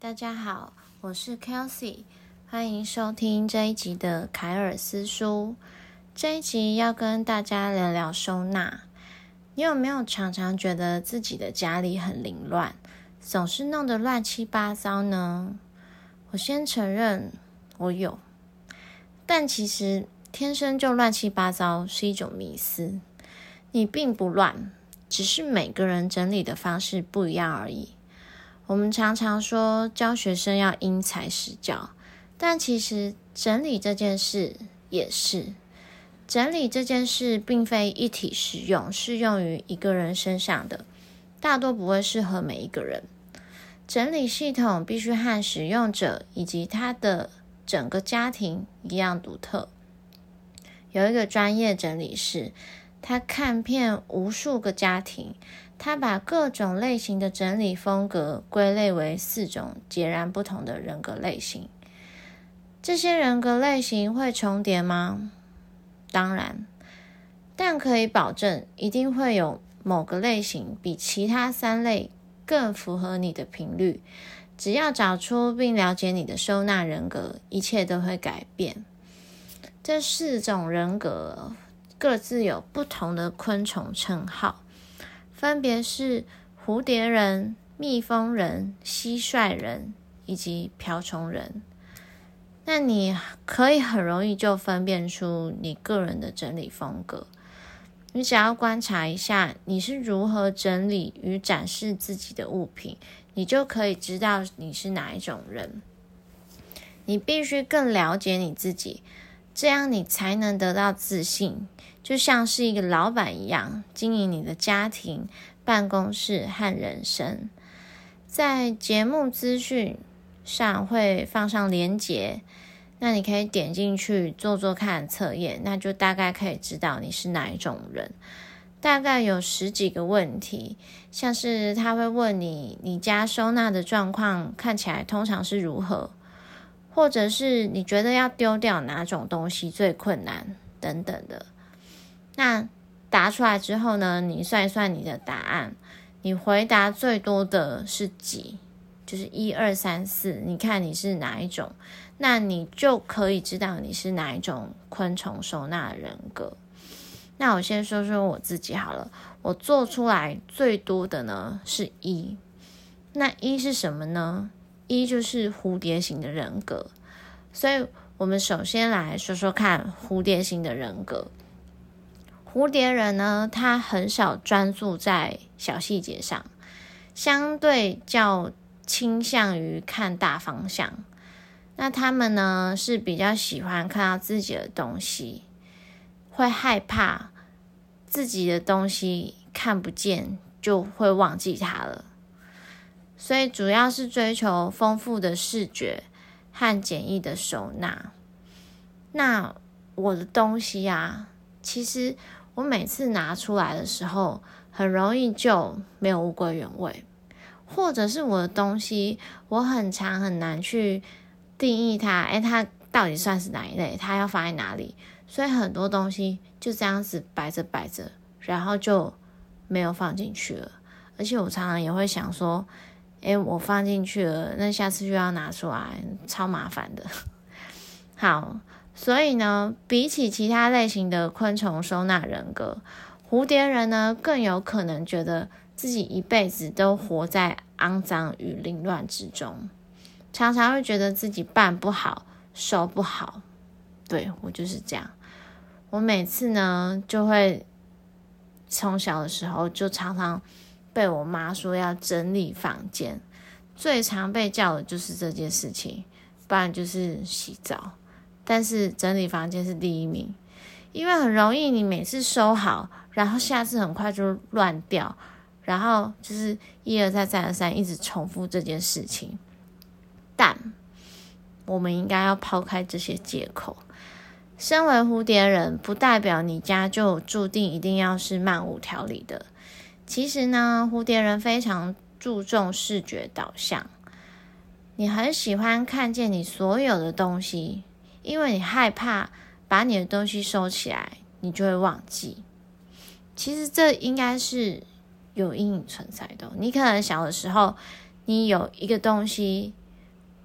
大家好，我是 Kelsey，欢迎收听这一集的凯尔斯书。这一集要跟大家聊聊收纳。你有没有常常觉得自己的家里很凌乱，总是弄得乱七八糟呢？我先承认我有，但其实天生就乱七八糟是一种迷思。你并不乱，只是每个人整理的方式不一样而已。我们常常说教学生要因材施教，但其实整理这件事也是。整理这件事并非一体适用，适用于一个人身上的，大多不会适合每一个人。整理系统必须和使用者以及他的整个家庭一样独特。有一个专业整理师，他看遍无数个家庭。他把各种类型的整理风格归类为四种截然不同的人格类型。这些人格类型会重叠吗？当然，但可以保证一定会有某个类型比其他三类更符合你的频率。只要找出并了解你的收纳人格，一切都会改变。这四种人格各自有不同的昆虫称号。分别是蝴蝶人、蜜蜂人、蟋蟀人以及瓢虫人。那你可以很容易就分辨出你个人的整理风格。你只要观察一下你是如何整理与展示自己的物品，你就可以知道你是哪一种人。你必须更了解你自己，这样你才能得到自信。就像是一个老板一样，经营你的家庭、办公室和人生。在节目资讯上会放上连结，那你可以点进去做做看测验，那就大概可以知道你是哪一种人。大概有十几个问题，像是他会问你，你家收纳的状况看起来通常是如何，或者是你觉得要丢掉哪种东西最困难等等的。那答出来之后呢，你算一算你的答案，你回答最多的是几？就是一二三四，你看你是哪一种？那你就可以知道你是哪一种昆虫收纳人格。那我先说说我自己好了，我做出来最多的呢是一。那一是什么呢？一就是蝴蝶型的人格。所以我们首先来说说看蝴蝶型的人格。蝴蝶人呢，他很少专注在小细节上，相对较倾向于看大方向。那他们呢，是比较喜欢看到自己的东西，会害怕自己的东西看不见，就会忘记它了。所以主要是追求丰富的视觉和简易的收纳。那我的东西啊，其实。我每次拿出来的时候，很容易就没有物归原位，或者是我的东西，我很常很难去定义它，诶，它到底算是哪一类？它要放在哪里？所以很多东西就这样子摆着摆着，然后就没有放进去了。而且我常常也会想说，诶，我放进去了，那下次就要拿出来，超麻烦的。好。所以呢，比起其他类型的昆虫收纳人格，蝴蝶人呢更有可能觉得自己一辈子都活在肮脏与凌乱之中，常常会觉得自己办不好、收不好。对，我就是这样，我每次呢就会从小的时候就常常被我妈说要整理房间，最常被叫的就是这件事情，不然就是洗澡。但是整理房间是第一名，因为很容易，你每次收好，然后下次很快就乱掉，然后就是一而再再而三一直重复这件事情。但我们应该要抛开这些借口。身为蝴蝶人，不代表你家就注定一定要是慢无条理的。其实呢，蝴蝶人非常注重视觉导向，你很喜欢看见你所有的东西。因为你害怕把你的东西收起来，你就会忘记。其实这应该是有阴影存在的。你可能小的时候，你有一个东西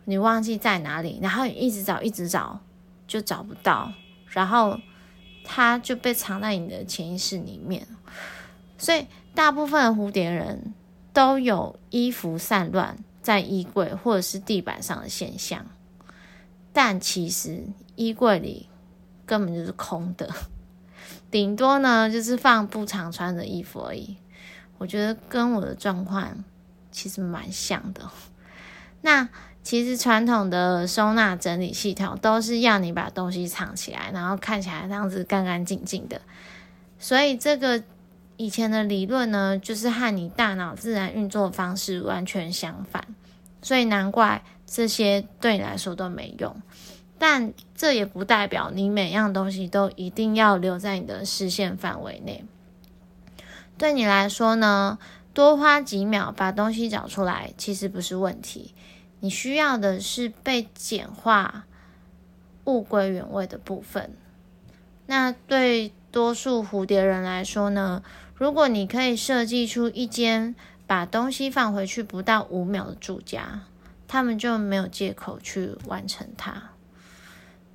你忘记在哪里，然后你一直找，一直找，就找不到，然后它就被藏在你的潜意识里面。所以，大部分蝴蝶人都有衣服散乱在衣柜或者是地板上的现象，但其实衣柜里根本就是空的，顶多呢就是放不常穿的衣服而已。我觉得跟我的状况其实蛮像的。那其实传统的收纳整理系统都是要你把东西藏起来，然后看起来这样子干干净净的。所以这个以前的理论呢，就是和你大脑自然运作方式完全相反。所以难怪这些对你来说都没用。但这也不代表你每样东西都一定要留在你的视线范围内。对你来说呢，多花几秒把东西找出来，其实不是问题。你需要的是被简化、物归原位的部分。那对多数蝴蝶人来说呢，如果你可以设计出一间把东西放回去不到五秒的住家，他们就没有借口去完成它。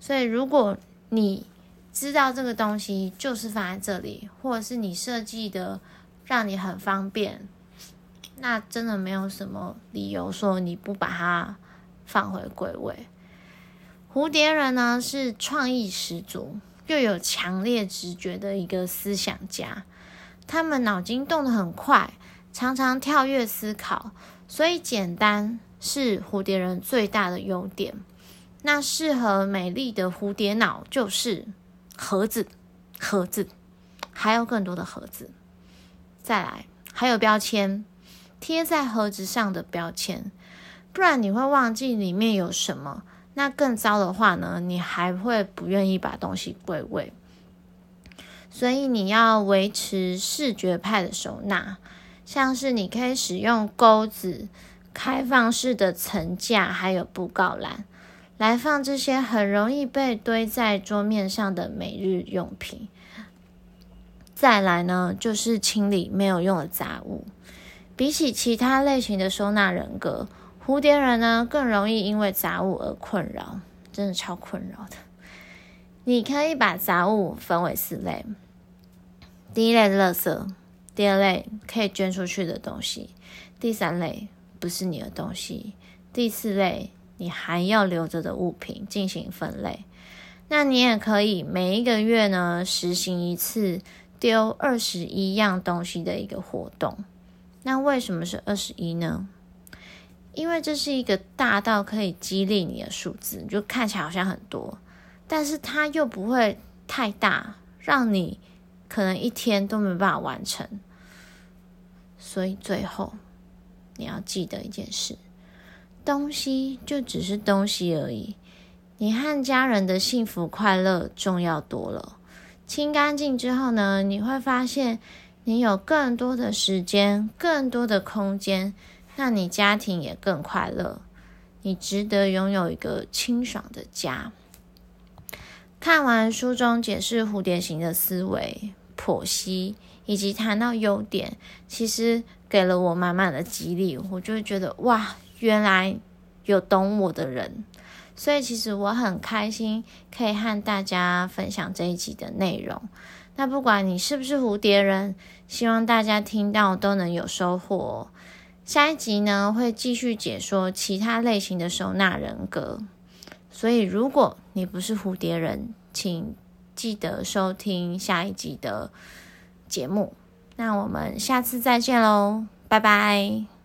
所以，如果你知道这个东西就是放在这里，或者是你设计的。让你很方便，那真的没有什么理由说你不把它放回归位。蝴蝶人呢，是创意十足又有强烈直觉的一个思想家，他们脑筋动得很快，常常跳跃思考，所以简单是蝴蝶人最大的优点。那适合美丽的蝴蝶脑就是盒子，盒子，还有更多的盒子。再来，还有标签，贴在盒子上的标签，不然你会忘记里面有什么。那更糟的话呢，你还会不愿意把东西归位。所以你要维持视觉派的收纳，像是你可以使用钩子、开放式的层架，还有布告栏，来放这些很容易被堆在桌面上的每日用品。再来呢，就是清理没有用的杂物。比起其他类型的收纳人格，蝴蝶人呢更容易因为杂物而困扰，真的超困扰的。你可以把杂物分为四类：第一类是垃圾，第二类可以捐出去的东西，第三类不是你的东西，第四类你还要留着的物品进行分类。那你也可以每一个月呢实行一次。丢二十一样东西的一个活动，那为什么是二十一呢？因为这是一个大到可以激励你的数字，就看起来好像很多，但是它又不会太大，让你可能一天都没办法完成。所以最后你要记得一件事：东西就只是东西而已，你和家人的幸福快乐重要多了。清干净之后呢，你会发现你有更多的时间，更多的空间，那你家庭也更快乐。你值得拥有一个清爽的家。看完书中解释蝴蝶型的思维、剖析以及谈到优点，其实给了我满满的激励。我就会觉得哇，原来有懂我的人。所以其实我很开心可以和大家分享这一集的内容。那不管你是不是蝴蝶人，希望大家听到都能有收获。下一集呢，会继续解说其他类型的收纳人格。所以如果你不是蝴蝶人，请记得收听下一集的节目。那我们下次再见喽，拜拜。